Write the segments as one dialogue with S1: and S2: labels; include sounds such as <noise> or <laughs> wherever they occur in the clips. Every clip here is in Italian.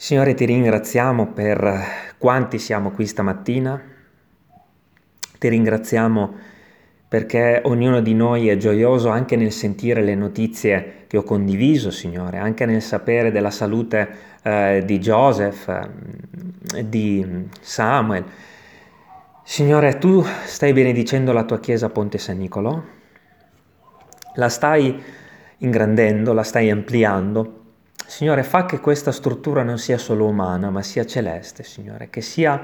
S1: Signore, ti ringraziamo per quanti siamo qui stamattina. Ti ringraziamo perché ognuno di noi è gioioso anche nel sentire le notizie che ho condiviso, Signore, anche nel sapere della salute eh, di Joseph, eh, di Samuel. Signore, tu stai benedicendo la tua chiesa Ponte San Nicolò, la stai ingrandendo, la stai ampliando Signore, fa che questa struttura non sia solo umana, ma sia celeste, Signore, che, sia,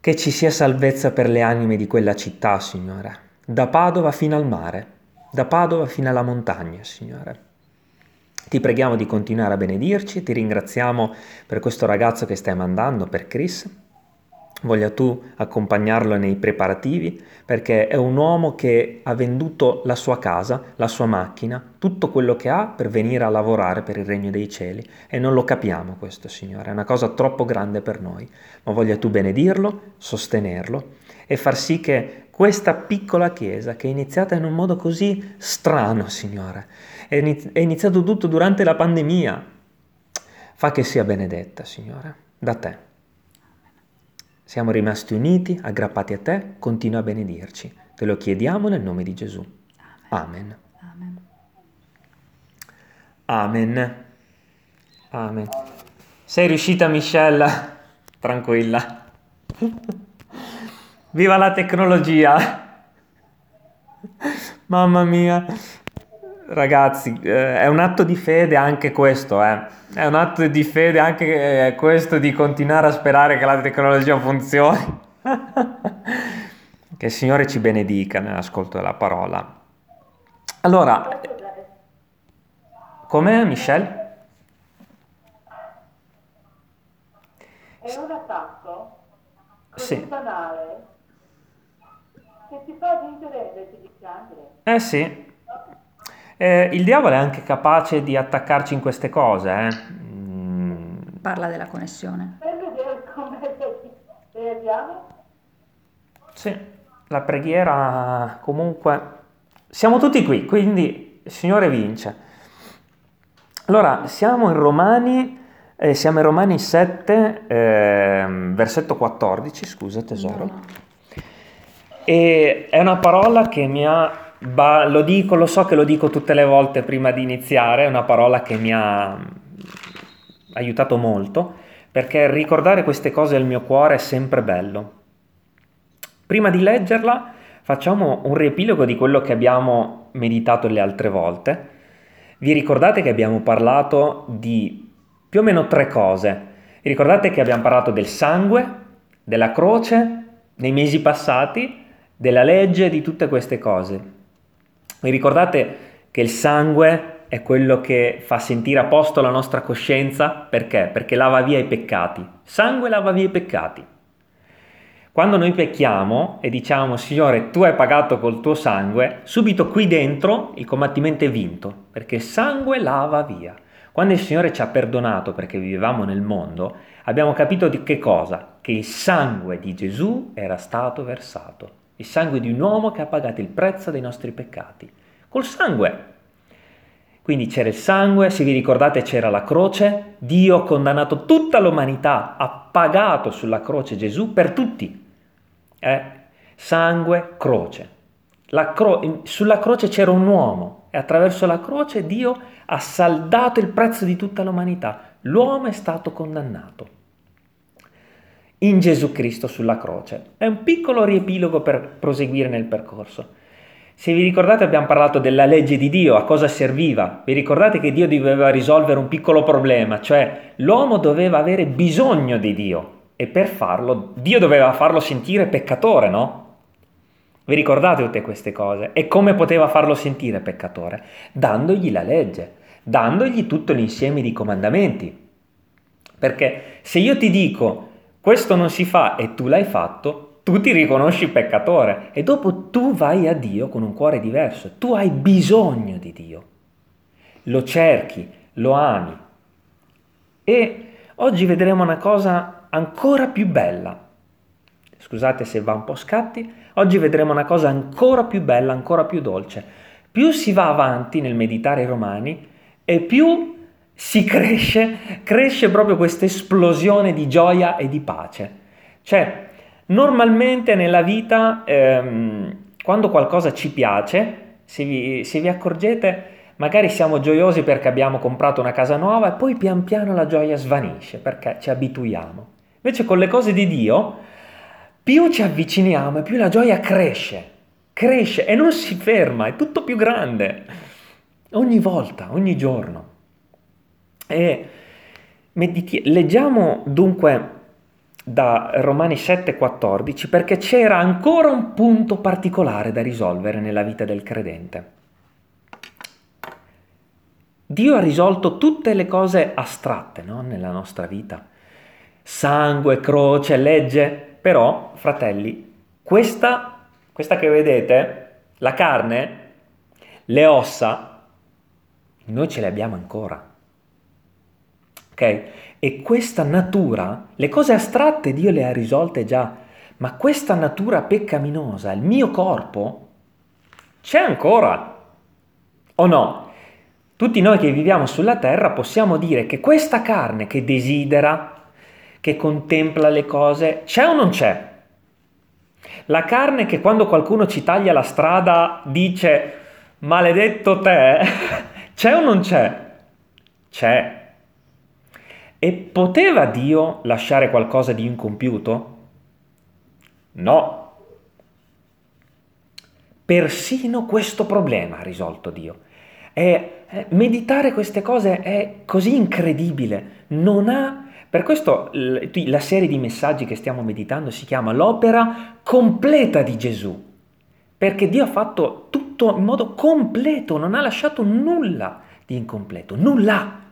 S1: che ci sia salvezza per le anime di quella città, Signore, da Padova fino al mare, da Padova fino alla montagna, Signore. Ti preghiamo di continuare a benedirci, ti ringraziamo per questo ragazzo che stai mandando, per Chris. Voglia tu accompagnarlo nei preparativi, perché è un uomo che ha venduto la sua casa, la sua macchina, tutto quello che ha per venire a lavorare per il regno dei cieli. E non lo capiamo questo, Signore, è una cosa troppo grande per noi. Ma voglia tu benedirlo, sostenerlo e far sì che questa piccola chiesa, che è iniziata in un modo così strano, Signore, è iniziato tutto durante la pandemia, fa che sia benedetta, Signore, da te. Siamo rimasti uniti, aggrappati a te, continua a benedirci. Te lo chiediamo nel nome di Gesù. Amen. Amen. Amen. Amen. Sei riuscita Michelle? <laughs> Tranquilla. <laughs> Viva la tecnologia! <laughs> Mamma mia. Ragazzi, eh, è un atto di fede anche questo, eh. È un atto di fede anche eh, questo di continuare a sperare che la tecnologia funzioni. <laughs> che il Signore ci benedica nell'ascolto della parola. Allora, com'è Michelle?
S2: È un attacco
S1: sì.
S2: banale che ti fa vincere invece di piangere.
S1: Eh sì, eh, il diavolo è anche capace di attaccarci in queste cose. Eh.
S3: Mm. Parla della connessione.
S1: Sì, la preghiera comunque... Siamo tutti qui, quindi il Signore vince. Allora, siamo in Romani, eh, siamo in Romani 7, eh, versetto 14, scusa tesoro. No. E è una parola che mi ha Ba, lo dico, lo so che lo dico tutte le volte prima di iniziare, è una parola che mi ha aiutato molto, perché ricordare queste cose al mio cuore è sempre bello. Prima di leggerla facciamo un riepilogo di quello che abbiamo meditato le altre volte. Vi ricordate che abbiamo parlato di più o meno tre cose. Vi ricordate che abbiamo parlato del sangue, della croce, nei mesi passati, della legge, di tutte queste cose. Vi ricordate che il sangue è quello che fa sentire a posto la nostra coscienza? Perché? Perché lava via i peccati. Sangue lava via i peccati. Quando noi pecchiamo e diciamo Signore tu hai pagato col tuo sangue, subito qui dentro il combattimento è vinto, perché il sangue lava via. Quando il Signore ci ha perdonato perché vivevamo nel mondo, abbiamo capito di che cosa? Che il sangue di Gesù era stato versato il sangue di un uomo che ha pagato il prezzo dei nostri peccati. Col sangue. Quindi c'era il sangue, se vi ricordate c'era la croce, Dio ha condannato tutta l'umanità, ha pagato sulla croce Gesù per tutti. Eh? Sangue, croce. Cro- sulla croce c'era un uomo e attraverso la croce Dio ha saldato il prezzo di tutta l'umanità. L'uomo è stato condannato in Gesù Cristo sulla croce. È un piccolo riepilogo per proseguire nel percorso. Se vi ricordate abbiamo parlato della legge di Dio, a cosa serviva? Vi ricordate che Dio doveva risolvere un piccolo problema, cioè l'uomo doveva avere bisogno di Dio e per farlo Dio doveva farlo sentire peccatore, no? Vi ricordate tutte queste cose? E come poteva farlo sentire peccatore? Dandogli la legge, dandogli tutto l'insieme di comandamenti. Perché se io ti dico questo non si fa e tu l'hai fatto, tu ti riconosci peccatore e dopo tu vai a Dio con un cuore diverso, tu hai bisogno di Dio, lo cerchi, lo ami. E oggi vedremo una cosa ancora più bella. Scusate se va un po' scatti, oggi vedremo una cosa ancora più bella, ancora più dolce. Più si va avanti nel meditare i romani e più si cresce, cresce proprio questa esplosione di gioia e di pace. Cioè, normalmente nella vita, ehm, quando qualcosa ci piace, se vi, se vi accorgete, magari siamo gioiosi perché abbiamo comprato una casa nuova e poi pian piano la gioia svanisce perché ci abituiamo. Invece con le cose di Dio, più ci avviciniamo e più la gioia cresce, cresce e non si ferma, è tutto più grande, ogni volta, ogni giorno. E mediti- leggiamo dunque da Romani 7:14 perché c'era ancora un punto particolare da risolvere nella vita del credente. Dio ha risolto tutte le cose astratte no? nella nostra vita, sangue, croce, legge, però, fratelli, questa, questa che vedete, la carne, le ossa, noi ce le abbiamo ancora. Ok? E questa natura, le cose astratte Dio le ha risolte già, ma questa natura peccaminosa, il mio corpo, c'è ancora. O no? Tutti noi che viviamo sulla terra possiamo dire che questa carne che desidera, che contempla le cose, c'è o non c'è? La carne che quando qualcuno ci taglia la strada dice maledetto te, <laughs> c'è o non c'è? C'è. E poteva Dio lasciare qualcosa di incompiuto? No. Persino questo problema ha risolto Dio. E meditare queste cose è così incredibile. Non ha per questo la serie di messaggi che stiamo meditando si chiama l'opera completa di Gesù, perché Dio ha fatto tutto in modo completo, non ha lasciato nulla di incompleto, nulla.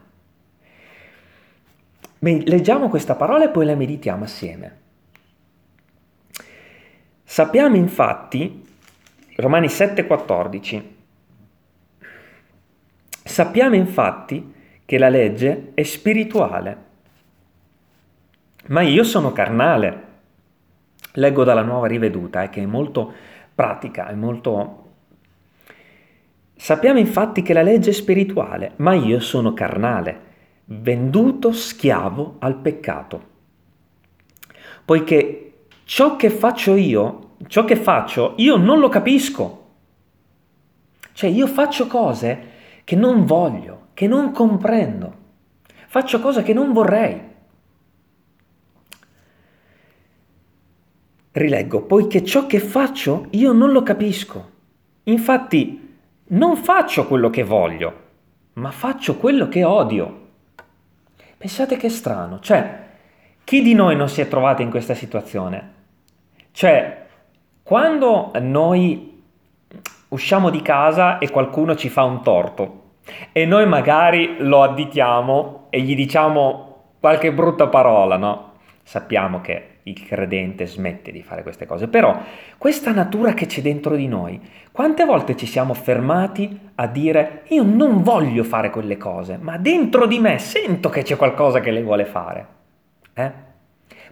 S1: Leggiamo questa parola e poi la meditiamo assieme. Sappiamo infatti, Romani 7:14, sappiamo infatti che la legge è spirituale, ma io sono carnale. Leggo dalla nuova riveduta, eh, che è molto pratica, è molto... Sappiamo infatti che la legge è spirituale, ma io sono carnale venduto schiavo al peccato. Poiché ciò che faccio io, ciò che faccio, io non lo capisco. Cioè io faccio cose che non voglio, che non comprendo. Faccio cose che non vorrei. Rileggo, poiché ciò che faccio io non lo capisco. Infatti non faccio quello che voglio, ma faccio quello che odio. Pensate che strano, cioè, chi di noi non si è trovato in questa situazione? Cioè, quando noi usciamo di casa e qualcuno ci fa un torto e noi magari lo additiamo e gli diciamo qualche brutta parola, no? Sappiamo che il credente smette di fare queste cose, però questa natura che c'è dentro di noi, quante volte ci siamo fermati a dire io non voglio fare quelle cose, ma dentro di me sento che c'è qualcosa che lei vuole fare? Eh?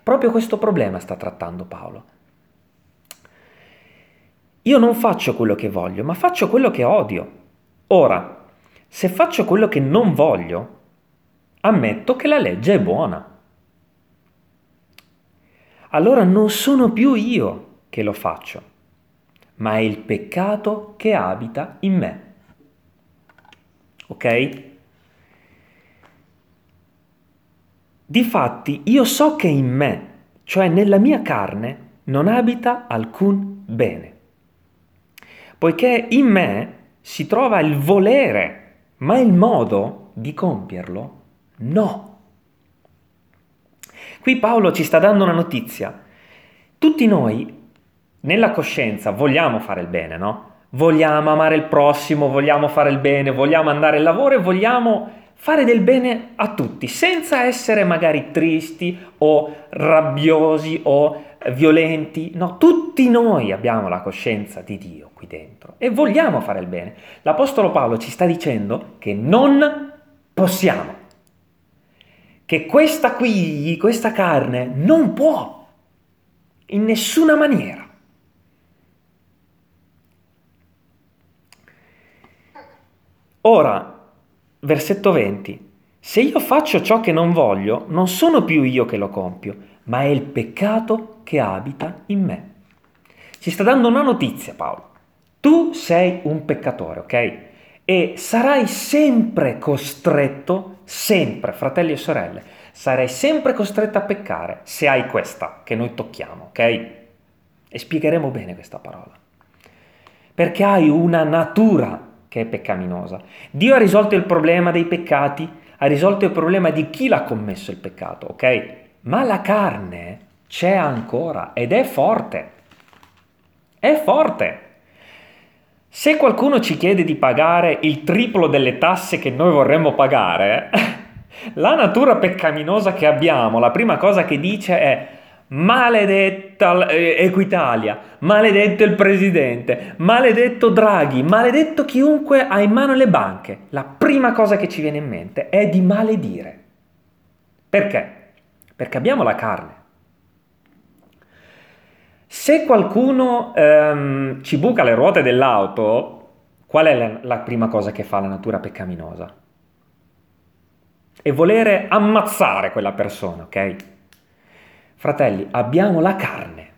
S1: Proprio questo problema sta trattando Paolo. Io non faccio quello che voglio, ma faccio quello che odio. Ora, se faccio quello che non voglio, ammetto che la legge è buona allora non sono più io che lo faccio, ma è il peccato che abita in me. Ok? Difatti io so che in me, cioè nella mia carne, non abita alcun bene, poiché in me si trova il volere, ma il modo di compierlo no. Qui Paolo ci sta dando una notizia. Tutti noi, nella coscienza, vogliamo fare il bene, no? Vogliamo amare il prossimo, vogliamo fare il bene, vogliamo andare al lavoro e vogliamo fare del bene a tutti, senza essere magari tristi o rabbiosi o violenti. No, tutti noi abbiamo la coscienza di Dio qui dentro e vogliamo fare il bene. L'Apostolo Paolo ci sta dicendo che non possiamo che questa qui, questa carne, non può in nessuna maniera. Ora, versetto 20. Se io faccio ciò che non voglio, non sono più io che lo compio, ma è il peccato che abita in me. Ci sta dando una notizia Paolo. Tu sei un peccatore, ok? E sarai sempre costretto, sempre, fratelli e sorelle, sarai sempre costretto a peccare se hai questa che noi tocchiamo, ok? E spiegheremo bene questa parola. Perché hai una natura che è peccaminosa. Dio ha risolto il problema dei peccati ha risolto il problema di chi l'ha commesso il peccato, ok? Ma la carne c'è ancora ed è forte. È forte. Se qualcuno ci chiede di pagare il triplo delle tasse che noi vorremmo pagare, <laughs> la natura peccaminosa che abbiamo, la prima cosa che dice è maledetta eh, Equitalia, maledetto il presidente, maledetto Draghi, maledetto chiunque ha in mano le banche. La prima cosa che ci viene in mente è di maledire. Perché? Perché abbiamo la carne. Se qualcuno ehm, ci buca le ruote dell'auto, qual è la, la prima cosa che fa la natura peccaminosa? È volere ammazzare quella persona, ok? Fratelli, abbiamo la carne.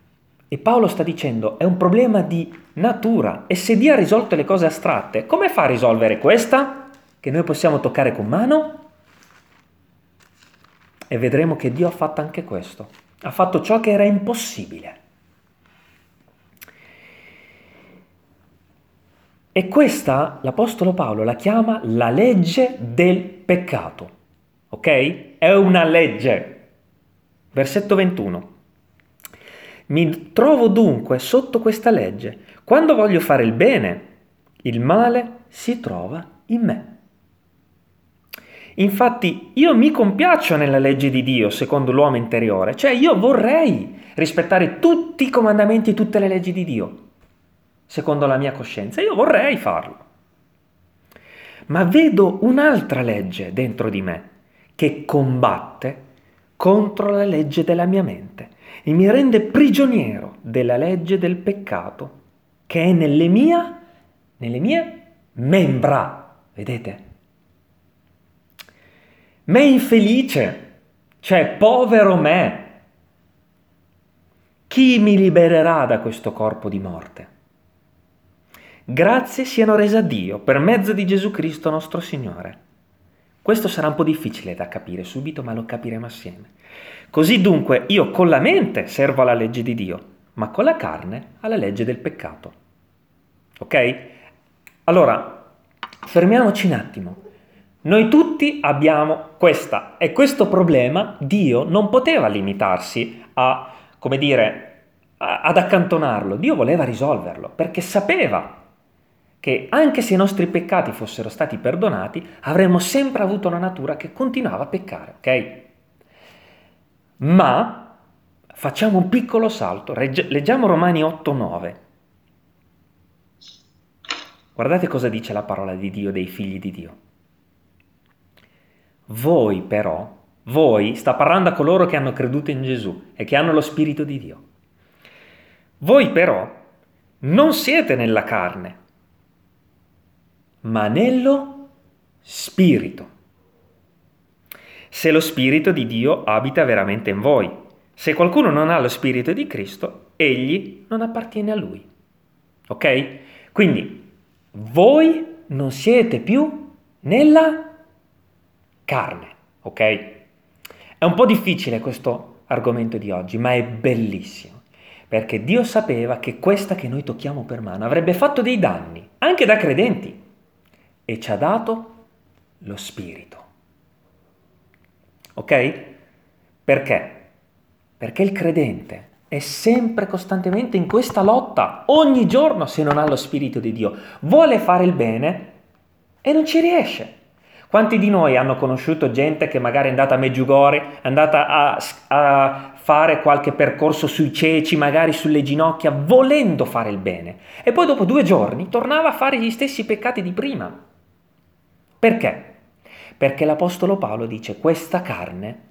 S1: E Paolo sta dicendo, è un problema di natura. E se Dio ha risolto le cose astratte, come fa a risolvere questa? Che noi possiamo toccare con mano? E vedremo che Dio ha fatto anche questo. Ha fatto ciò che era impossibile. E questa l'Apostolo Paolo la chiama la legge del peccato. Ok? È una legge. Versetto 21. Mi trovo dunque sotto questa legge. Quando voglio fare il bene, il male si trova in me. Infatti io mi compiaccio nella legge di Dio secondo l'uomo interiore, cioè io vorrei rispettare tutti i comandamenti e tutte le leggi di Dio, secondo la mia coscienza, io vorrei farlo. Ma vedo un'altra legge dentro di me che combatte contro la legge della mia mente e mi rende prigioniero della legge del peccato che è nelle, mia, nelle mie membra. Vedete? Me infelice, cioè povero me. Chi mi libererà da questo corpo di morte? Grazie siano rese a Dio per mezzo di Gesù Cristo nostro Signore questo sarà un po' difficile da capire subito, ma lo capiremo assieme. Così dunque io con la mente servo alla legge di Dio, ma con la carne alla legge del peccato. Ok? Allora, fermiamoci un attimo. Noi tutti abbiamo questa e questo problema Dio non poteva limitarsi a, come dire, ad accantonarlo. Dio voleva risolverlo perché sapeva che anche se i nostri peccati fossero stati perdonati, avremmo sempre avuto una natura che continuava a peccare, ok? Ma facciamo un piccolo salto, leggiamo Romani 8:9. Guardate cosa dice la parola di Dio dei figli di Dio. Voi però, voi, sta parlando a coloro che hanno creduto in Gesù e che hanno lo Spirito di Dio. Voi però non siete nella carne, ma nello Spirito. Se lo Spirito di Dio abita veramente in voi. Se qualcuno non ha lo Spirito di Cristo, egli non appartiene a lui. Ok? Quindi voi non siete più nella carne. Ok? È un po' difficile questo argomento di oggi, ma è bellissimo. Perché Dio sapeva che questa che noi tocchiamo per mano avrebbe fatto dei danni, anche da credenti e ci ha dato lo Spirito. Ok? Perché? Perché il credente è sempre costantemente in questa lotta, ogni giorno se non ha lo Spirito di Dio. Vuole fare il bene e non ci riesce. Quanti di noi hanno conosciuto gente che magari è andata a Meggiugorje, è andata a, a, fare qualche percorso sui ceci, magari sulle ginocchia, volendo fare il bene, e poi dopo due giorni tornava a fare gli stessi peccati di prima? Perché? Perché l'Apostolo Paolo dice questa carne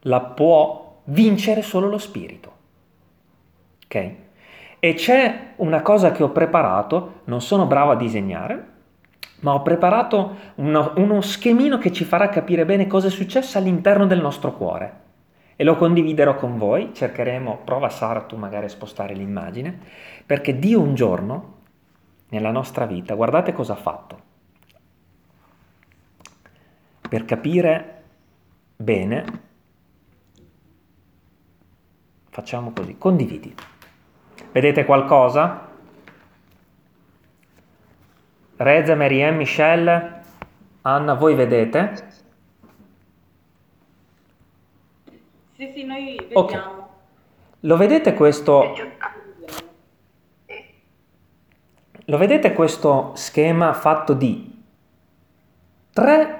S1: la può vincere solo lo spirito. Ok? E c'è una cosa che ho preparato, non sono bravo a disegnare, ma ho preparato uno, uno schemino che ci farà capire bene cosa è successo all'interno del nostro cuore e lo condividerò con voi, cercheremo, prova Sara tu magari a spostare l'immagine, perché Dio un giorno nella nostra vita, guardate cosa ha fatto. Per capire bene, facciamo così, condividi. Vedete qualcosa? Reza, Marianne, Michelle, Anna, voi vedete?
S4: Sì, sì, noi vediamo.
S1: Lo vedete questo, lo vedete questo schema fatto di tre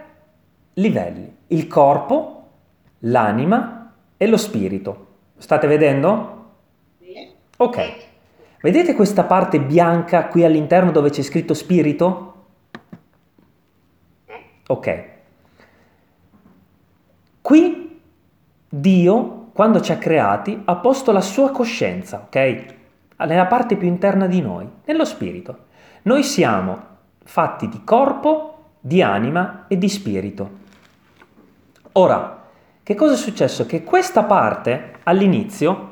S1: livelli, il corpo, l'anima e lo spirito. State vedendo?
S4: Sì.
S1: Ok. Vedete questa parte bianca qui all'interno dove c'è scritto spirito? Ok. Qui Dio, quando ci ha creati, ha posto la sua coscienza, ok? Nella parte più interna di noi, nello spirito. Noi siamo fatti di corpo, di anima e di spirito. Ora, che cosa è successo? Che questa parte all'inizio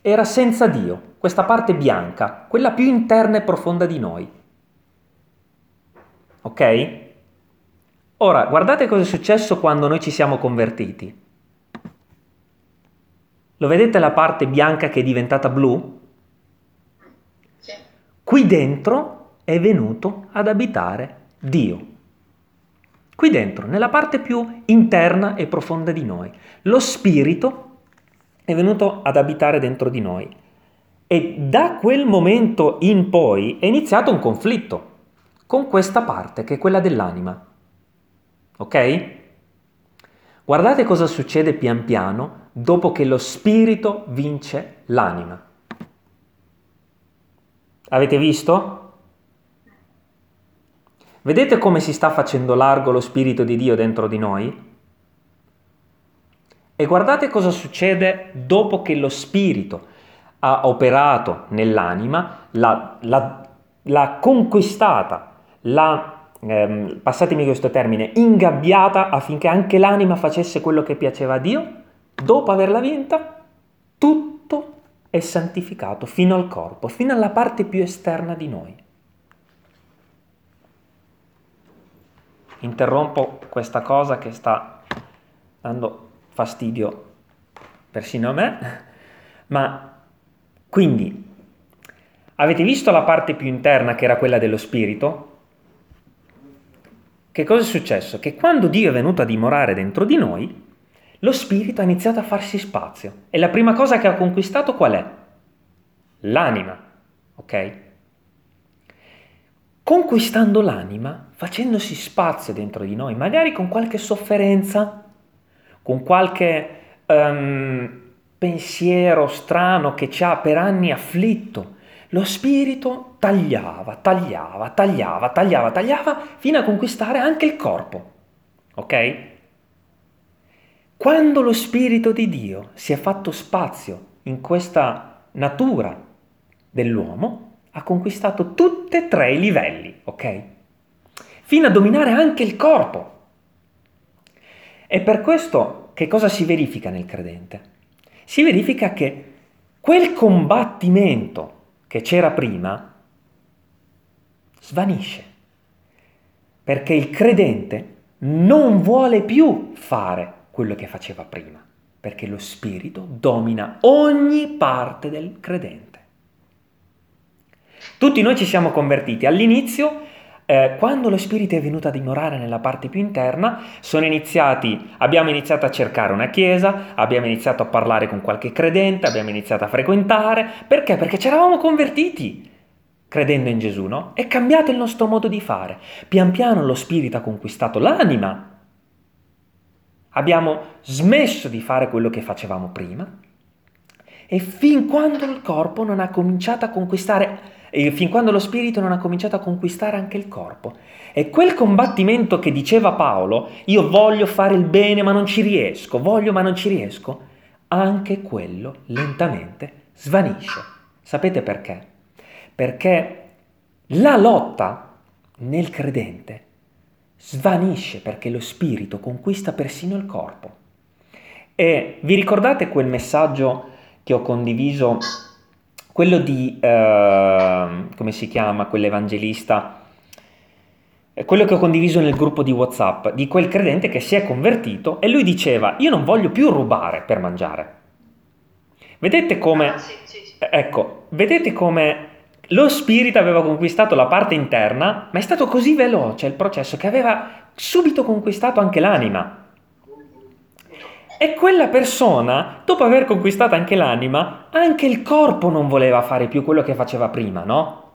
S1: era senza Dio, questa parte bianca, quella più interna e profonda di noi. Ok? Ora, guardate cosa è successo quando noi ci siamo convertiti. Lo vedete la parte bianca che è diventata blu? Qui dentro è venuto ad abitare Dio. Qui dentro, nella parte più interna e profonda di noi. Lo Spirito è venuto ad abitare dentro di noi. E da quel momento in poi è iniziato un conflitto con questa parte che è quella dell'anima. Ok? Guardate cosa succede pian piano dopo che lo spirito vince l'anima. Avete visto? Vedete come si sta facendo largo lo spirito di Dio dentro di noi? E guardate cosa succede dopo che lo spirito ha operato nell'anima, l'ha, l'ha, l'ha conquistata, l'ha, ehm, passatemi questo termine, ingabbiata affinché anche l'anima facesse quello che piaceva a Dio. Dopo averla vinta, tutto è santificato fino al corpo, fino alla parte più esterna di noi. Interrompo questa cosa che sta dando fastidio persino a me, ma quindi avete visto la parte più interna che era quella dello spirito? Che cosa è successo? Che quando Dio è venuto a dimorare dentro di noi, lo spirito ha iniziato a farsi spazio. E la prima cosa che ha conquistato qual è? L'anima, ok? Conquistando l'anima, facendosi spazio dentro di noi, magari con qualche sofferenza, con qualche um, pensiero strano che ci ha per anni afflitto, lo spirito tagliava, tagliava, tagliava, tagliava, tagliava, fino a conquistare anche il corpo. Ok? Quando lo spirito di Dio si è fatto spazio in questa natura dell'uomo, ha conquistato tutti e tre i livelli, ok? Fino a dominare anche il corpo. E per questo che cosa si verifica nel credente? Si verifica che quel combattimento che c'era prima svanisce. Perché il credente non vuole più fare quello che faceva prima, perché lo spirito domina ogni parte del credente. Tutti noi ci siamo convertiti all'inizio eh, quando lo spirito è venuto a dimorare nella parte più interna, iniziati, abbiamo iniziato a cercare una chiesa, abbiamo iniziato a parlare con qualche credente, abbiamo iniziato a frequentare, perché? Perché ci eravamo convertiti credendo in Gesù, no? È cambiato il nostro modo di fare. Pian piano lo spirito ha conquistato l'anima. Abbiamo smesso di fare quello che facevamo prima e fin quando il corpo non ha cominciato a conquistare e fin quando lo spirito non ha cominciato a conquistare anche il corpo. E quel combattimento che diceva Paolo, io voglio fare il bene ma non ci riesco, voglio ma non ci riesco, anche quello lentamente svanisce. Sapete perché? Perché la lotta nel credente svanisce perché lo spirito conquista persino il corpo. E vi ricordate quel messaggio che ho condiviso, quello di, eh, come si chiama, quell'evangelista, quello che ho condiviso nel gruppo di Whatsapp, di quel credente che si è convertito e lui diceva, io non voglio più rubare per mangiare. Vedete come...
S4: Ah, sì, sì.
S1: Ecco, vedete come lo spirito aveva conquistato la parte interna, ma è stato così veloce il processo che aveva subito conquistato anche l'anima. E quella persona, dopo aver conquistato anche l'anima, anche il corpo non voleva fare più quello che faceva prima, no?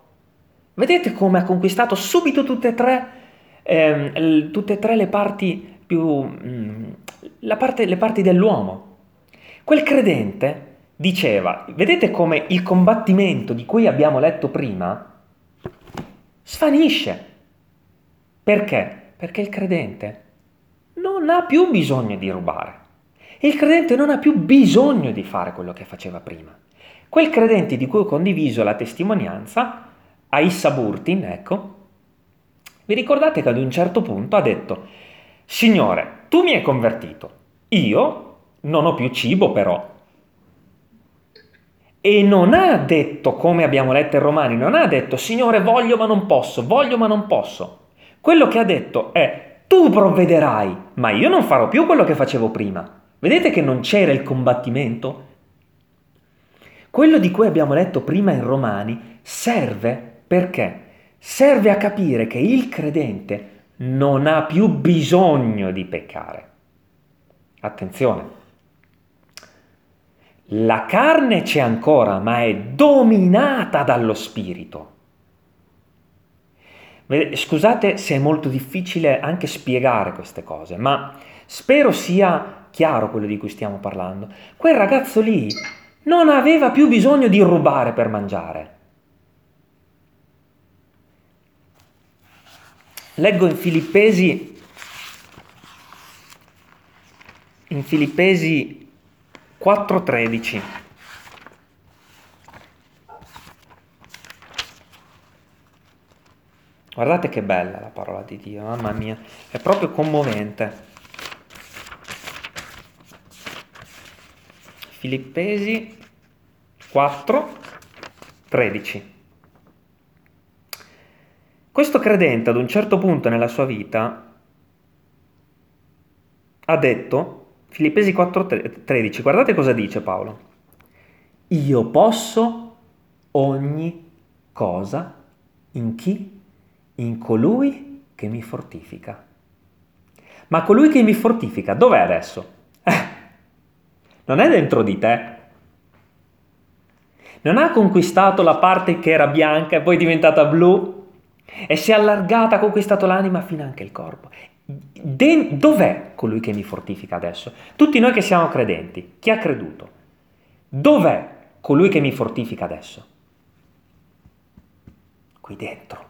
S1: Vedete come ha conquistato subito tutte e tre, ehm, tutte e tre le parti più... Mm, parte, le parti dell'uomo. Quel credente diceva, vedete come il combattimento di cui abbiamo letto prima svanisce. Perché? Perché il credente non ha più bisogno di rubare. Il credente non ha più bisogno di fare quello che faceva prima. Quel credente di cui ho condiviso la testimonianza, Aissa Burtin, ecco, vi ricordate che ad un certo punto ha detto, Signore, tu mi hai convertito, io non ho più cibo però, e non ha detto, come abbiamo letto in Romani, non ha detto Signore voglio ma non posso, voglio ma non posso. Quello che ha detto è tu provvederai, ma io non farò più quello che facevo prima. Vedete che non c'era il combattimento? Quello di cui abbiamo letto prima in Romani serve perché? Serve a capire che il credente non ha più bisogno di peccare. Attenzione, la carne c'è ancora, ma è dominata dallo spirito. Scusate se è molto difficile anche spiegare queste cose, ma spero sia chiaro quello di cui stiamo parlando. Quel ragazzo lì non aveva più bisogno di rubare per mangiare. Leggo in Filippesi in Filippesi 4.13 Guardate che bella la parola di Dio, mamma mia, è proprio commovente. Filippesi 4, 13. Questo credente ad un certo punto nella sua vita ha detto Filippesi 4:13, guardate cosa dice Paolo. Io posso ogni cosa in chi? In colui che mi fortifica. Ma colui che mi fortifica, dov'è adesso? Non è dentro di te. Non ha conquistato la parte che era bianca e poi è diventata blu e si è allargata, ha conquistato l'anima fino anche il corpo. De- dov'è colui che mi fortifica adesso? Tutti noi che siamo credenti, chi ha creduto? Dov'è colui che mi fortifica adesso? Qui dentro.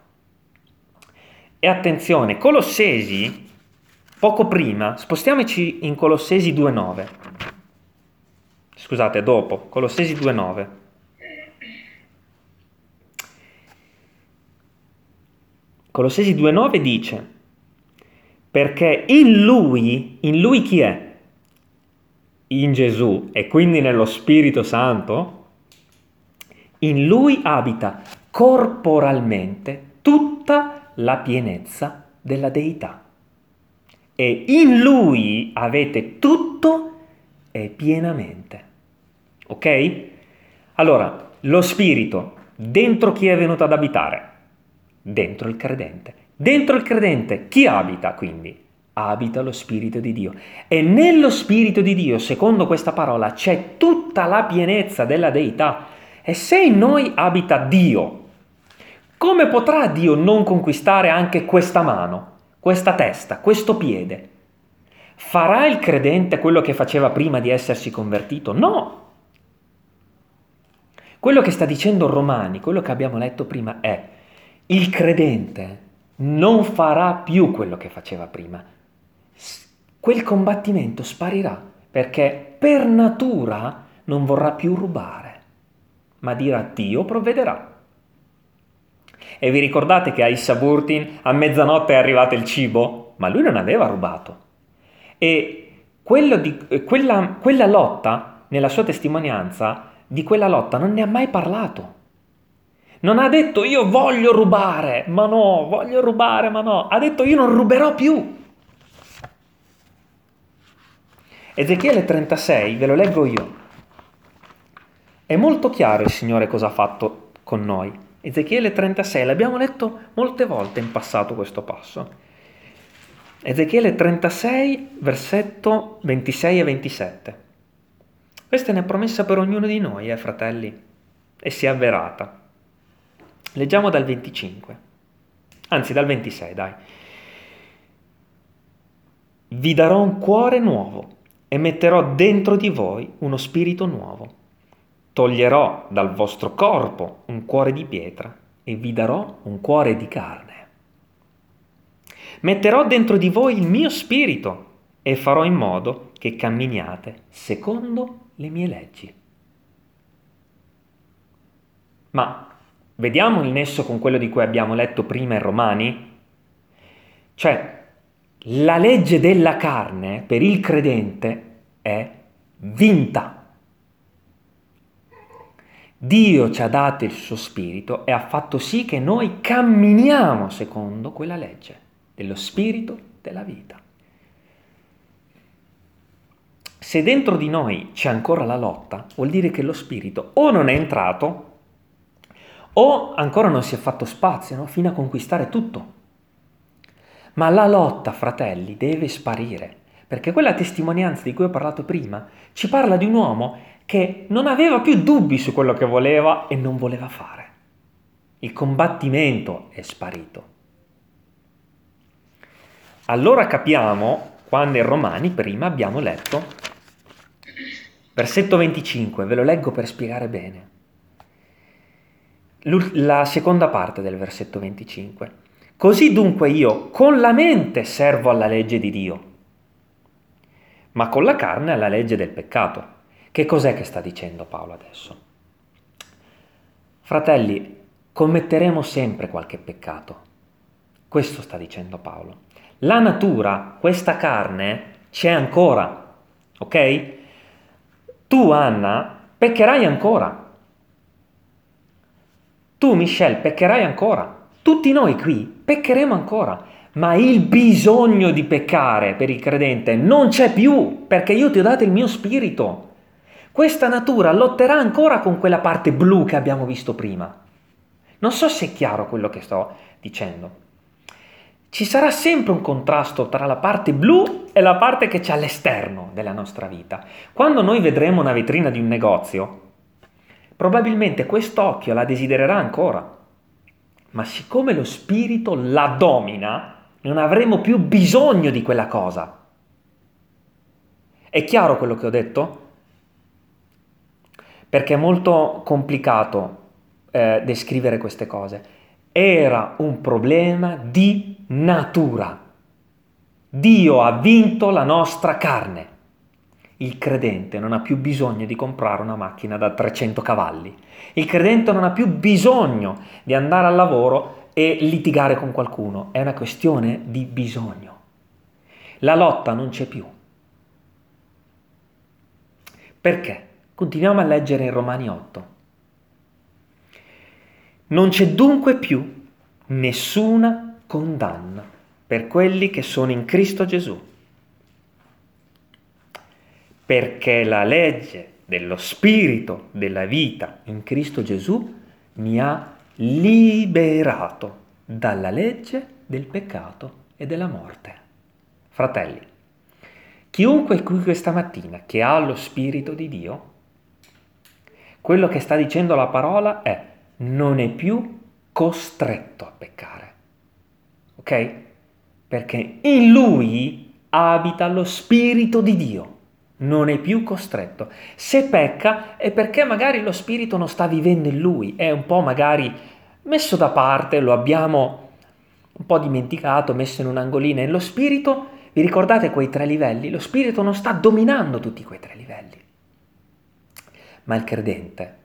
S1: E attenzione, Colossesi, poco prima, spostiamoci in Colossesi 2.9. Scusate, dopo, Colossesi 2.9. Colossesi 2.9 dice perché in lui, in lui chi è? In Gesù e quindi nello Spirito Santo, in lui abita corporalmente tutta la pienezza della deità. E in lui avete tutto e pienamente. Ok? Allora, lo Spirito, dentro chi è venuto ad abitare? Dentro il credente. Dentro il credente chi abita quindi? Abita lo Spirito di Dio. E nello Spirito di Dio, secondo questa parola, c'è tutta la pienezza della deità. E se in noi abita Dio, come potrà Dio non conquistare anche questa mano, questa testa, questo piede? Farà il credente quello che faceva prima di essersi convertito? No! Quello che sta dicendo Romani, quello che abbiamo letto prima è il credente non farà più quello che faceva prima. Quel combattimento sparirà perché per natura non vorrà più rubare, ma dirà Dio provvederà. E vi ricordate che a Issa Burtin a mezzanotte è arrivato il cibo? Ma lui non aveva rubato. E di, quella, quella lotta, nella sua testimonianza, di quella lotta non ne ha mai parlato. Non ha detto io voglio rubare, ma no, voglio rubare, ma no. Ha detto io non ruberò più. Ezechiele 36, ve lo leggo io. È molto chiaro il Signore cosa ha fatto con noi. Ezechiele 36, l'abbiamo letto molte volte in passato questo passo. Ezechiele 36, versetto 26 e 27. Questa è una promessa per ognuno di noi, eh, fratelli, e si è avverata. Leggiamo dal 25, anzi dal 26, dai. Vi darò un cuore nuovo e metterò dentro di voi uno spirito nuovo. Toglierò dal vostro corpo un cuore di pietra e vi darò un cuore di carne. Metterò dentro di voi il mio spirito e farò in modo che camminiate secondo le mie leggi. Ma vediamo il nesso con quello di cui abbiamo letto prima in Romani? Cioè, la legge della carne per il credente è vinta. Dio ci ha dato il suo spirito e ha fatto sì che noi camminiamo secondo quella legge dello spirito della vita. Se dentro di noi c'è ancora la lotta, vuol dire che lo spirito o non è entrato o ancora non si è fatto spazio no? fino a conquistare tutto. Ma la lotta, fratelli, deve sparire, perché quella testimonianza di cui ho parlato prima ci parla di un uomo che non aveva più dubbi su quello che voleva e non voleva fare. Il combattimento è sparito. Allora capiamo quando in Romani prima abbiamo letto versetto 25, ve lo leggo per spiegare bene. La seconda parte del versetto 25. Così dunque io con la mente servo alla legge di Dio, ma con la carne alla legge del peccato. Che cos'è che sta dicendo Paolo adesso? Fratelli, commetteremo sempre qualche peccato. Questo sta dicendo Paolo. La natura, questa carne, c'è ancora, ok? Tu, Anna, peccherai ancora. Tu, Michelle, peccherai ancora. Tutti noi qui peccheremo ancora. Ma il bisogno di peccare per il credente non c'è più, perché io ti ho dato il mio spirito. Questa natura lotterà ancora con quella parte blu che abbiamo visto prima. Non so se è chiaro quello che sto dicendo ci sarà sempre un contrasto tra la parte blu e la parte che c'è all'esterno della nostra vita. Quando noi vedremo una vetrina di un negozio, probabilmente quest'occhio la desidererà ancora, ma siccome lo spirito la domina, non avremo più bisogno di quella cosa. È chiaro quello che ho detto? Perché è molto complicato eh, descrivere queste cose era un problema di natura. Dio ha vinto la nostra carne. Il credente non ha più bisogno di comprare una macchina da 300 cavalli. Il credente non ha più bisogno di andare al lavoro e litigare con qualcuno. È una questione di bisogno. La lotta non c'è più. Perché? Continuiamo a leggere in Romani 8. Non c'è dunque più nessuna condanna per quelli che sono in Cristo Gesù, perché la legge dello Spirito della vita in Cristo Gesù mi ha liberato dalla legge del peccato e della morte. Fratelli, chiunque qui questa mattina che ha lo Spirito di Dio, quello che sta dicendo la parola è non è più costretto a peccare. Ok? Perché in lui abita lo Spirito di Dio. Non è più costretto. Se pecca è perché magari lo Spirito non sta vivendo in lui, è un po' magari messo da parte, lo abbiamo un po' dimenticato, messo in un'angolina. E lo Spirito, vi ricordate quei tre livelli? Lo Spirito non sta dominando tutti quei tre livelli. Ma il credente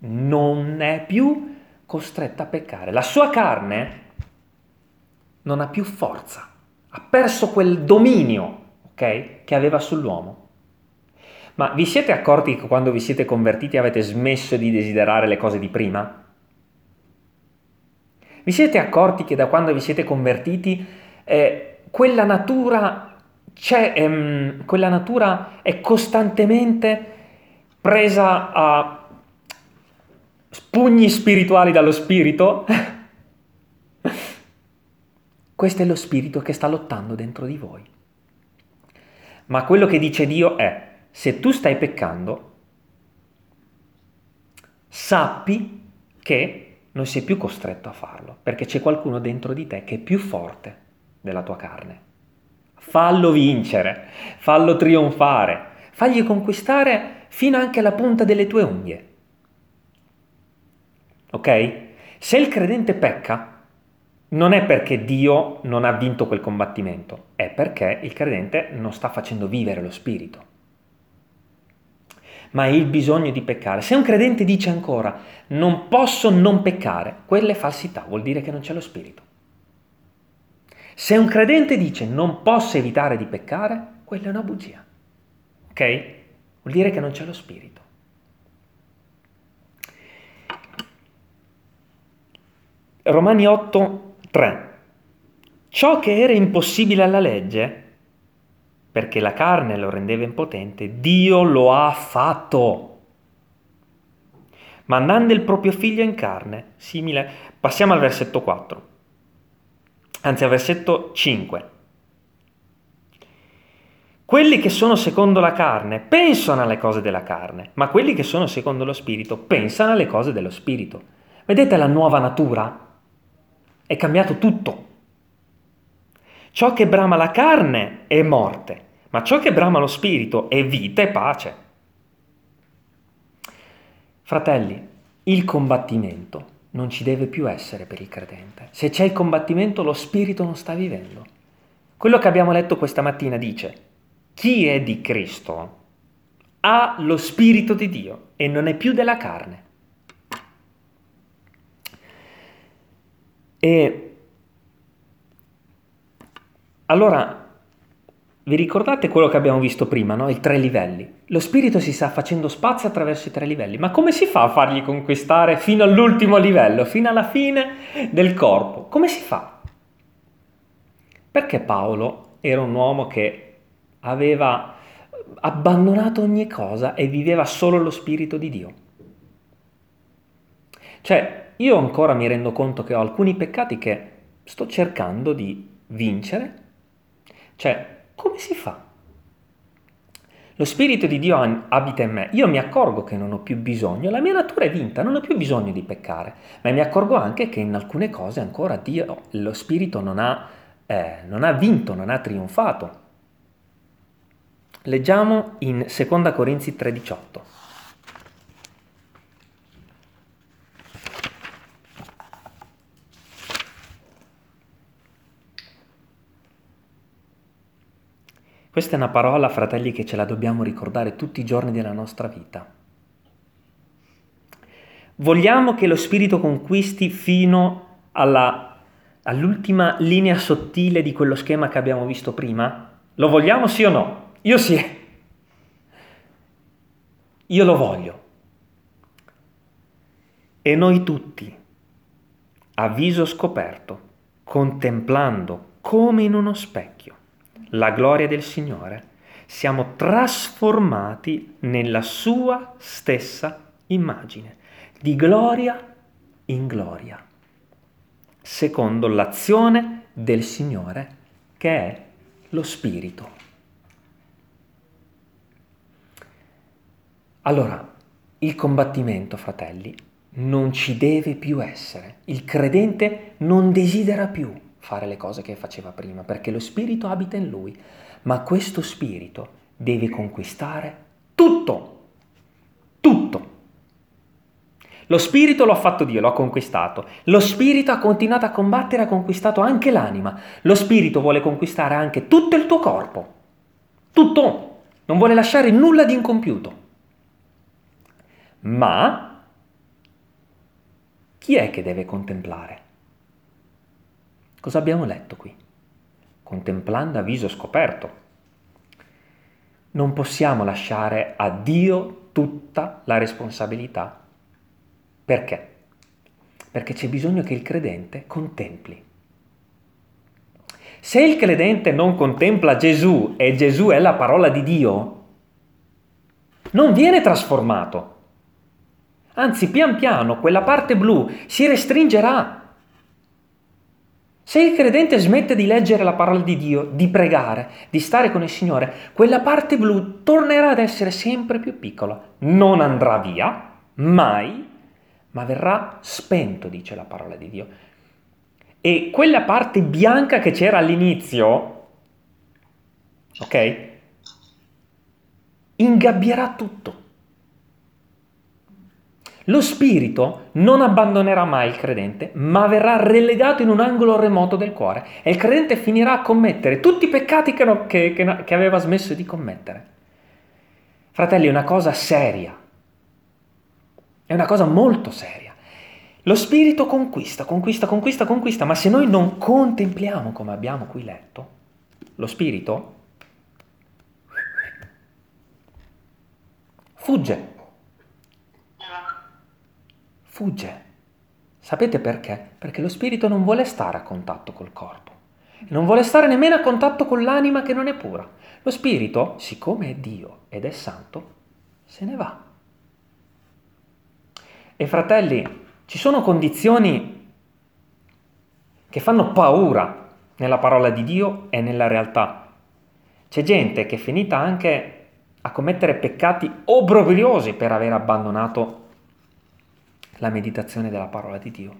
S1: non è più costretta a peccare. La sua carne non ha più forza, ha perso quel dominio okay, che aveva sull'uomo. Ma vi siete accorti che quando vi siete convertiti avete smesso di desiderare le cose di prima? Vi siete accorti che da quando vi siete convertiti eh, quella natura ehm, quella natura è costantemente presa a pugni spirituali dallo spirito? <laughs> Questo è lo spirito che sta lottando dentro di voi. Ma quello che dice Dio è, se tu stai peccando, sappi che non sei più costretto a farlo, perché c'è qualcuno dentro di te che è più forte della tua carne. Fallo vincere, fallo trionfare, fagli conquistare fino anche alla punta delle tue unghie. Ok? Se il credente pecca, non è perché Dio non ha vinto quel combattimento, è perché il credente non sta facendo vivere lo spirito. Ma è il bisogno di peccare. Se un credente dice ancora non posso non peccare, quella è falsità, vuol dire che non c'è lo spirito. Se un credente dice non posso evitare di peccare, quella è una bugia. Ok? Vuol dire che non c'è lo spirito. Romani 8, 3. Ciò che era impossibile alla legge, perché la carne lo rendeva impotente, Dio lo ha fatto. Mandando il proprio figlio in carne, simile. Passiamo al versetto 4, anzi al versetto 5. Quelli che sono secondo la carne pensano alle cose della carne, ma quelli che sono secondo lo spirito pensano alle cose dello spirito. Vedete la nuova natura? È cambiato tutto. Ciò che brama la carne è morte, ma ciò che brama lo spirito è vita e pace. Fratelli, il combattimento non ci deve più essere per il credente. Se c'è il combattimento, lo spirito non sta vivendo. Quello che abbiamo letto questa mattina dice, chi è di Cristo ha lo spirito di Dio e non è più della carne. E allora, vi ricordate quello che abbiamo visto prima, no? I tre livelli. Lo spirito si sta facendo spazio attraverso i tre livelli, ma come si fa a fargli conquistare fino all'ultimo livello, fino alla fine del corpo? Come si fa? Perché Paolo era un uomo che aveva abbandonato ogni cosa e viveva solo lo spirito di Dio. Cioè, io ancora mi rendo conto che ho alcuni peccati che sto cercando di vincere. Cioè, come si fa? Lo Spirito di Dio abita in me, io mi accorgo che non ho più bisogno, la mia natura è vinta, non ho più bisogno di peccare, ma mi accorgo anche che in alcune cose ancora Dio, lo Spirito non ha, eh, non ha vinto, non ha trionfato. Leggiamo in 2 Corinzi 3:18. Questa è una parola, fratelli, che ce la dobbiamo ricordare tutti i giorni della nostra vita. Vogliamo che lo Spirito conquisti fino alla, all'ultima linea sottile di quello schema che abbiamo visto prima? Lo vogliamo sì o no? Io sì. Io lo voglio. E noi tutti, a viso scoperto, contemplando come in uno specchio la gloria del Signore, siamo trasformati nella sua stessa immagine, di gloria in gloria, secondo l'azione del Signore che è lo Spirito. Allora, il combattimento, fratelli, non ci deve più essere. Il credente non desidera più fare le cose che faceva prima, perché lo spirito abita in lui, ma questo spirito deve conquistare tutto, tutto. Lo spirito lo ha fatto Dio, lo ha conquistato. Lo spirito ha continuato a combattere, ha conquistato anche l'anima. Lo spirito vuole conquistare anche tutto il tuo corpo. Tutto. Non vuole lasciare nulla di incompiuto. Ma chi è che deve contemplare? Cosa abbiamo letto qui? Contemplando a viso scoperto. Non possiamo lasciare a Dio tutta la responsabilità. Perché? Perché c'è bisogno che il credente contempli. Se il credente non contempla Gesù e Gesù è la parola di Dio, non viene trasformato. Anzi, pian piano quella parte blu si restringerà. Se il credente smette di leggere la parola di Dio, di pregare, di stare con il Signore, quella parte blu tornerà ad essere sempre più piccola. Non andrà via, mai, ma verrà spento, dice la parola di Dio. E quella parte bianca che c'era all'inizio, ok? Ingabbierà tutto. Lo spirito non abbandonerà mai il credente, ma verrà relegato in un angolo remoto del cuore e il credente finirà a commettere tutti i peccati che, no, che, che, che aveva smesso di commettere. Fratelli, è una cosa seria, è una cosa molto seria. Lo spirito conquista, conquista, conquista, conquista, ma se noi non contempliamo come abbiamo qui letto, lo spirito fugge. Fugge. Sapete perché? Perché lo spirito non vuole stare a contatto col corpo. Non vuole stare nemmeno a contatto con l'anima che non è pura. Lo spirito, siccome è Dio ed è santo, se ne va. E fratelli, ci sono condizioni che fanno paura nella parola di Dio e nella realtà. C'è gente che è finita anche a commettere peccati obbrobriosi per aver abbandonato la meditazione della parola di Dio.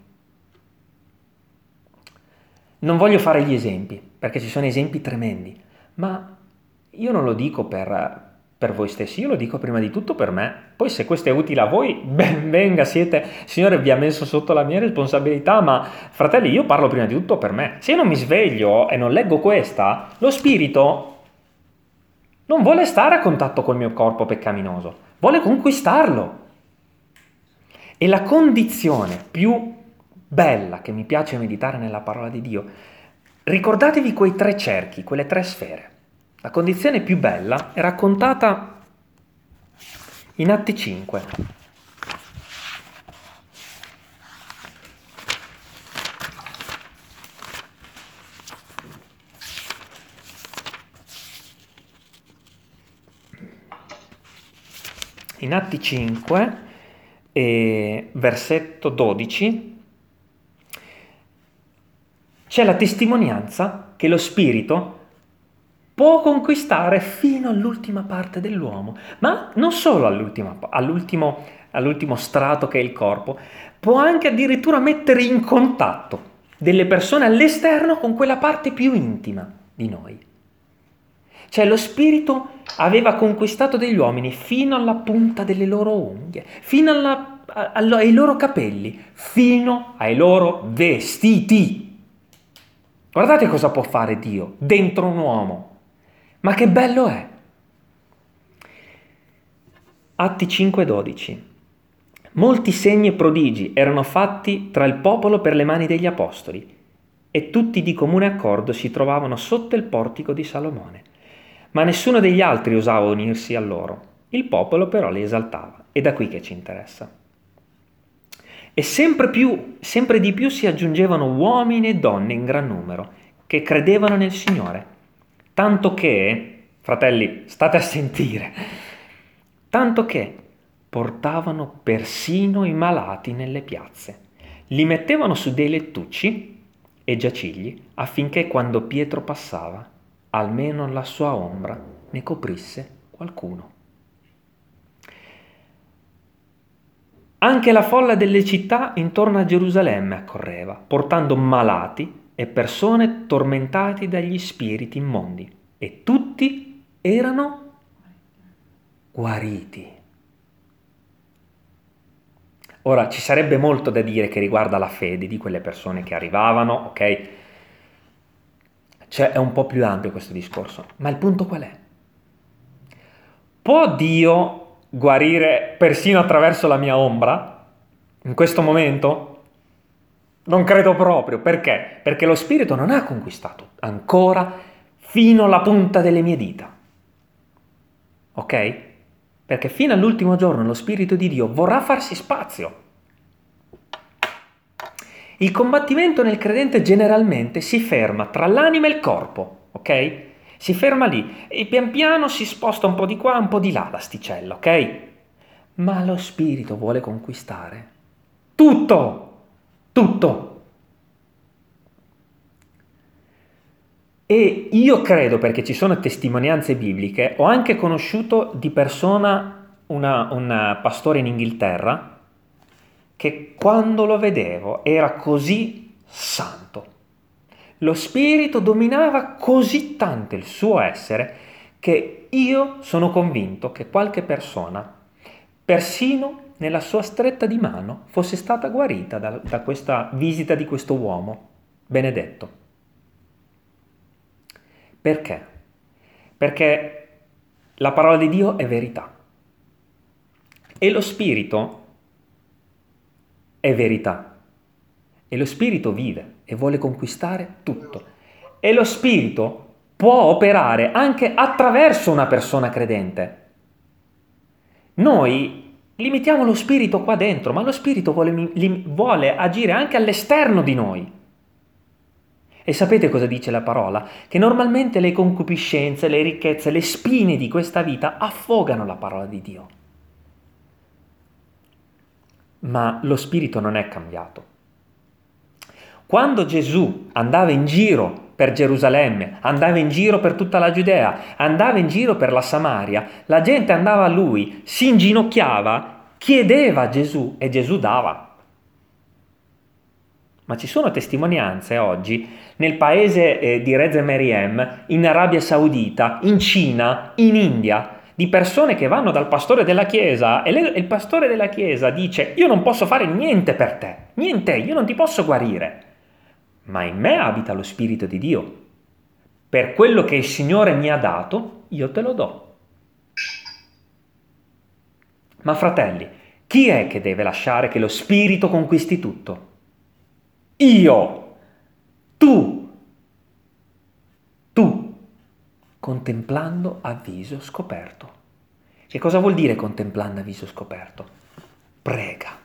S1: Non voglio fare gli esempi, perché ci sono esempi tremendi, ma io non lo dico per, per voi stessi, io lo dico prima di tutto per me. Poi se questo è utile a voi, <laughs> ben venga, siete, Signore vi ha messo sotto la mia responsabilità, ma fratelli, io parlo prima di tutto per me. Se io non mi sveglio e non leggo questa, lo spirito non vuole stare a contatto col mio corpo peccaminoso, vuole conquistarlo. E la condizione più bella che mi piace meditare nella parola di Dio, ricordatevi quei tre cerchi, quelle tre sfere. La condizione più bella è raccontata in Atti 5. In Atti 5, eh, versetto 12, c'è la testimonianza che lo Spirito può conquistare fino all'ultima parte dell'uomo, ma non solo all'ultimo, all'ultimo strato che è il corpo, può anche addirittura mettere in contatto delle persone all'esterno con quella parte più intima di noi. Cioè lo spirito aveva conquistato degli uomini fino alla punta delle loro unghie, fino alla, ai loro capelli, fino ai loro vestiti. Guardate cosa può fare Dio dentro un uomo. Ma che bello è! Atti 5:12. Molti segni e prodigi erano fatti tra il popolo per le mani degli apostoli e tutti di comune accordo si trovavano sotto il portico di Salomone. Ma nessuno degli altri osava unirsi a loro. Il popolo però li esaltava. È da qui che ci interessa. E sempre, più, sempre di più si aggiungevano uomini e donne in gran numero che credevano nel Signore Tanto che, fratelli, state a sentire, tanto che portavano persino i malati nelle piazze, li mettevano su dei lettucci e giacigli affinché quando Pietro passava, almeno la sua ombra ne coprisse qualcuno. Anche la folla delle città intorno a Gerusalemme accorreva, portando malati e persone tormentate dagli spiriti immondi e tutti erano guariti. Ora ci sarebbe molto da dire che riguarda la fede di quelle persone che arrivavano, ok? Cioè è un po' più ampio questo discorso, ma il punto qual è? Può Dio guarire persino attraverso la mia ombra in questo momento? Non credo proprio. Perché? Perché lo Spirito non ha conquistato ancora fino alla punta delle mie dita. Ok? Perché fino all'ultimo giorno lo Spirito di Dio vorrà farsi spazio. Il combattimento nel credente generalmente si ferma tra l'anima e il corpo, ok? Si ferma lì e pian piano si sposta un po' di qua, un po' di là l'asticella, ok? Ma lo spirito vuole conquistare tutto, tutto. E io credo, perché ci sono testimonianze bibliche, ho anche conosciuto di persona un pastore in Inghilterra che quando lo vedevo era così santo. Lo spirito dominava così tanto il suo essere che io sono convinto che qualche persona, persino nella sua stretta di mano, fosse stata guarita da, da questa visita di questo uomo benedetto. Perché? Perché la parola di Dio è verità. E lo spirito è verità. E lo spirito vive e vuole conquistare tutto. E lo spirito può operare anche attraverso una persona credente. Noi limitiamo lo spirito qua dentro, ma lo spirito vuole, vuole agire anche all'esterno di noi. E sapete cosa dice la parola? Che normalmente le concupiscenze, le ricchezze, le spine di questa vita affogano la parola di Dio ma lo spirito non è cambiato. Quando Gesù andava in giro per Gerusalemme, andava in giro per tutta la Giudea, andava in giro per la Samaria, la gente andava a lui, si inginocchiava, chiedeva a Gesù e Gesù dava. Ma ci sono testimonianze oggi nel paese eh, di Reze Meriem, in Arabia Saudita, in Cina, in India, di persone che vanno dal pastore della chiesa e, il pastore della chiesa dice io non posso fare niente per te, niente, io non ti posso guarire, ma in me abita lo Spirito di Dio. Per quello che il Signore mi ha dato, io te lo do. Ma fratelli, chi è che deve lasciare che lo Spirito conquisti tutto? Io, tu contemplando a viso scoperto. Che cosa vuol dire contemplando a viso scoperto? Prega,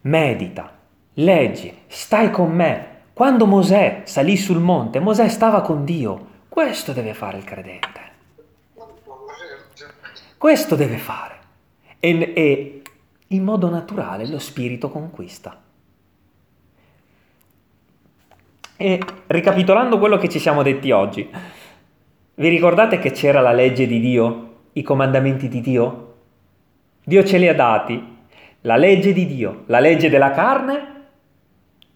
S1: medita, leggi, stai con me. Quando Mosè salì sul monte, Mosè stava con Dio. Questo deve fare il credente. Questo deve fare. E, e in modo naturale lo spirito conquista. E ricapitolando quello che ci siamo detti oggi, vi ricordate che c'era la legge di Dio, i comandamenti di Dio? Dio ce li ha dati. La legge di Dio, la legge della carne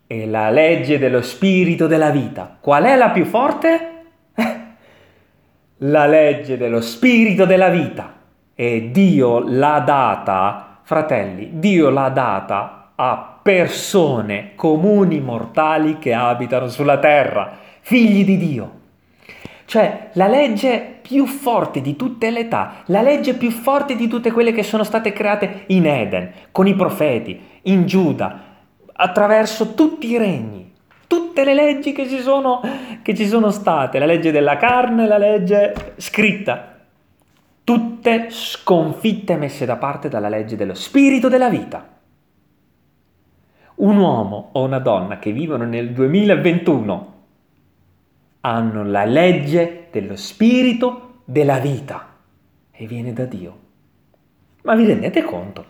S1: e la legge dello spirito della vita. Qual è la più forte? <laughs> la legge dello spirito della vita. E Dio l'ha data, fratelli, Dio l'ha data a persone comuni mortali che abitano sulla terra, figli di Dio. Cioè la legge più forte di tutte le età, la legge più forte di tutte quelle che sono state create in Eden, con i profeti, in Giuda, attraverso tutti i regni, tutte le leggi che ci sono, che ci sono state, la legge della carne, la legge scritta, tutte sconfitte messe da parte dalla legge dello spirito della vita. Un uomo o una donna che vivono nel 2021 hanno la legge dello spirito della vita e viene da Dio. Ma vi rendete conto?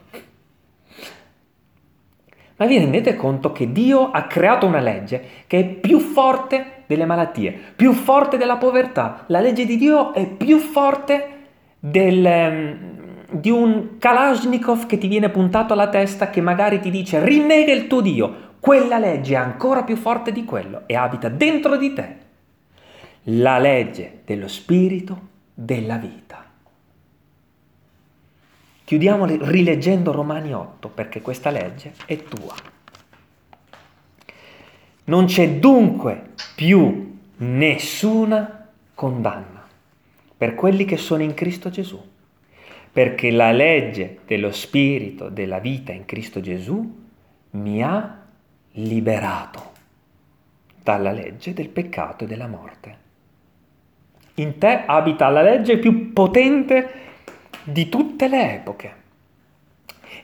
S1: Ma vi rendete conto che Dio ha creato una legge che è più forte delle malattie, più forte della povertà. La legge di Dio è più forte del, um, di un Kalashnikov che ti viene puntato alla testa che magari ti dice rinnega il tuo Dio. Quella legge è ancora più forte di quello e abita dentro di te la legge dello spirito della vita. Chiudiamo rileggendo Romani 8 perché questa legge è tua. Non c'è dunque più nessuna condanna per quelli che sono in Cristo Gesù, perché la legge dello spirito della vita in Cristo Gesù mi ha liberato dalla legge del peccato e della morte. In te abita la legge più potente di tutte le epoche.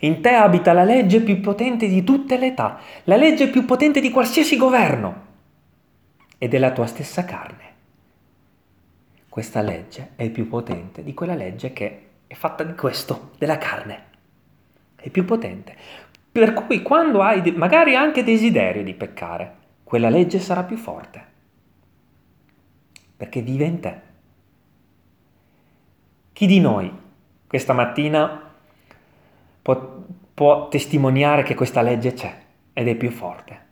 S1: In te abita la legge più potente di tutte le età, la legge più potente di qualsiasi governo e della tua stessa carne. Questa legge è più potente di quella legge che è fatta di questo, della carne. È più potente. Per cui quando hai magari anche desiderio di peccare, quella legge sarà più forte. Perché vive in te. Chi di noi questa mattina può, può testimoniare che questa legge c'è ed è più forte?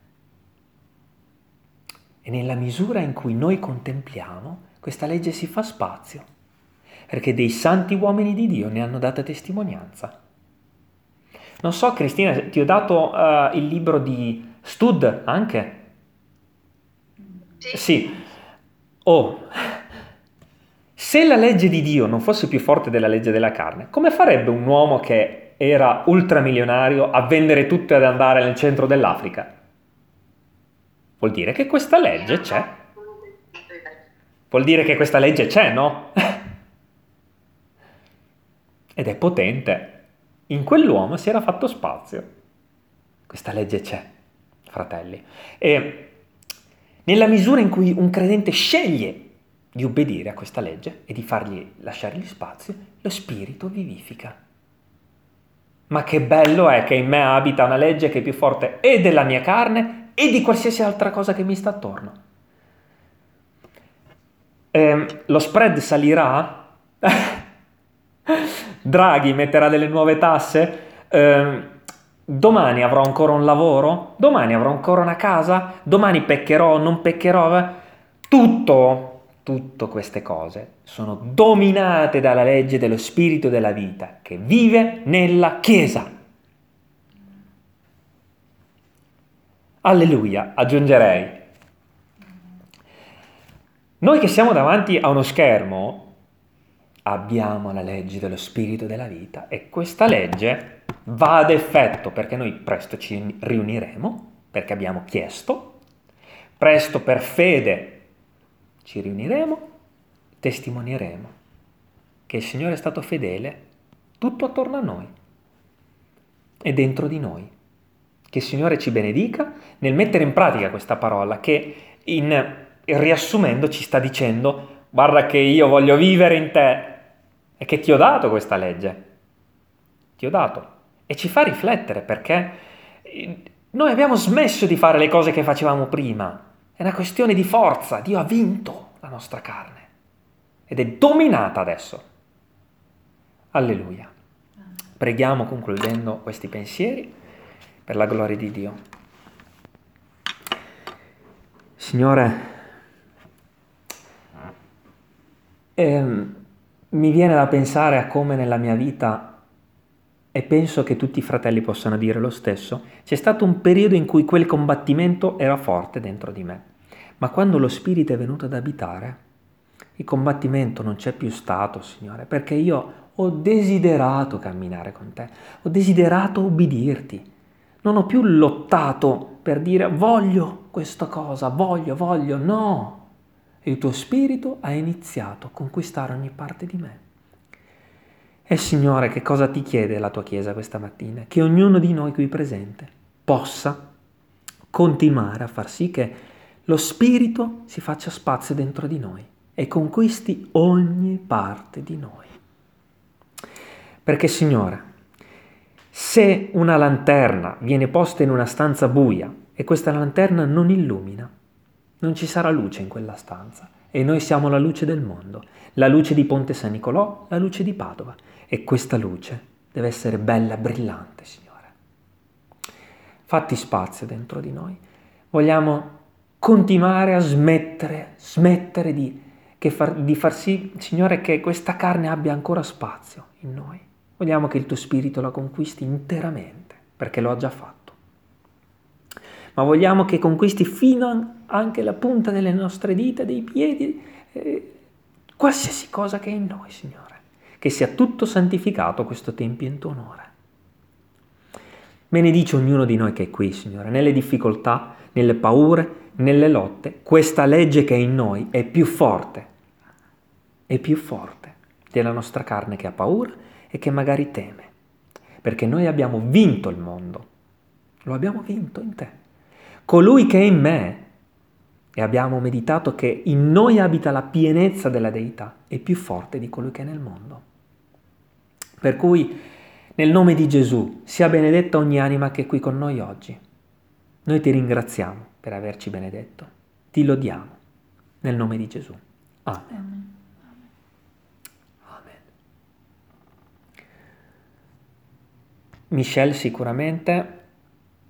S1: E nella misura in cui noi contempliamo, questa legge si fa spazio, perché dei santi uomini di Dio ne hanno data testimonianza. Non so, Cristina, ti ho dato uh, il libro di Stud anche?
S4: Sì.
S1: Sì. Oh, se la legge di Dio non fosse più forte della legge della carne, come farebbe un uomo che era ultramilionario a vendere tutto e ad andare nel centro dell'Africa? Vuol dire che questa legge c'è. Vuol dire che questa legge c'è, no? <laughs> Ed è potente. In quell'uomo si era fatto spazio. Questa legge c'è, fratelli. E nella misura in cui un credente sceglie di obbedire a questa legge e di fargli lasciargli spazio, lo spirito vivifica. Ma che bello è che in me abita una legge che è più forte e della mia carne e di qualsiasi altra cosa che mi sta attorno. Eh, lo spread salirà? <laughs> Draghi metterà delle nuove tasse? Eh, domani avrò ancora un lavoro? Domani avrò ancora una casa? Domani peccherò o non peccherò? Tutto Tutte queste cose sono dominate dalla legge dello spirito della vita che vive nella Chiesa. Alleluia, aggiungerei. Noi che siamo davanti a uno schermo abbiamo la legge dello spirito della vita e questa legge va ad effetto perché noi presto ci riuniremo, perché abbiamo chiesto, presto per fede ci riuniremo, testimonieremo che il Signore è stato fedele tutto attorno a noi e dentro di noi. Che il Signore ci benedica nel mettere in pratica questa parola che in riassumendo ci sta dicendo guarda che io voglio vivere in te e che ti ho dato questa legge. Ti ho dato. E ci fa riflettere perché noi abbiamo smesso di fare le cose che facevamo prima è una questione di forza. Dio ha vinto la nostra carne ed è dominata adesso. Alleluia. Preghiamo concludendo questi pensieri per la gloria di Dio. Signore, eh, mi viene da pensare a come nella mia vita, e penso che tutti i fratelli possano dire lo stesso, c'è stato un periodo in cui quel combattimento era forte dentro di me. Ma quando lo Spirito è venuto ad abitare, il combattimento non c'è più stato, Signore, perché io ho desiderato camminare con te, ho desiderato ubbidirti. Non ho più lottato per dire voglio questa cosa, voglio, voglio, no. Il tuo spirito ha iniziato a conquistare ogni parte di me. E Signore, che cosa ti chiede la tua Chiesa questa mattina? Che ognuno di noi qui presente possa continuare a far sì che lo Spirito si faccia spazio dentro di noi e conquisti ogni parte di noi. Perché Signore, se una lanterna viene posta in una stanza buia e questa lanterna non illumina, non ci sarà luce in quella stanza e noi siamo la luce del mondo, la luce di Ponte San Nicolò, la luce di Padova e questa luce deve essere bella, brillante, Signore. Fatti spazio dentro di noi. Vogliamo continuare a smettere, smettere di, far, di far sì, Signore, che questa carne abbia ancora spazio in noi. Vogliamo che il tuo spirito la conquisti interamente, perché lo ha già fatto. Ma vogliamo che conquisti fino anche la punta delle nostre dita, dei piedi, eh, qualsiasi cosa che è in noi, Signore. Che sia tutto santificato questo tempio in tuo onore. Benedici ognuno di noi che è qui, Signore, nelle difficoltà, nelle paure, nelle lotte. Questa legge che è in noi è più forte, è più forte della nostra carne che ha paura e che magari teme. Perché noi abbiamo vinto il mondo. Lo abbiamo vinto in te. Colui che è in me, e abbiamo meditato che in noi abita la pienezza della deità, è più forte di colui che è nel mondo. Per cui, nel nome di Gesù, sia benedetta ogni anima che è qui con noi oggi. Noi ti ringraziamo per averci benedetto, ti lodiamo, nel nome di Gesù. Amen. Amen. Amen. Michelle sicuramente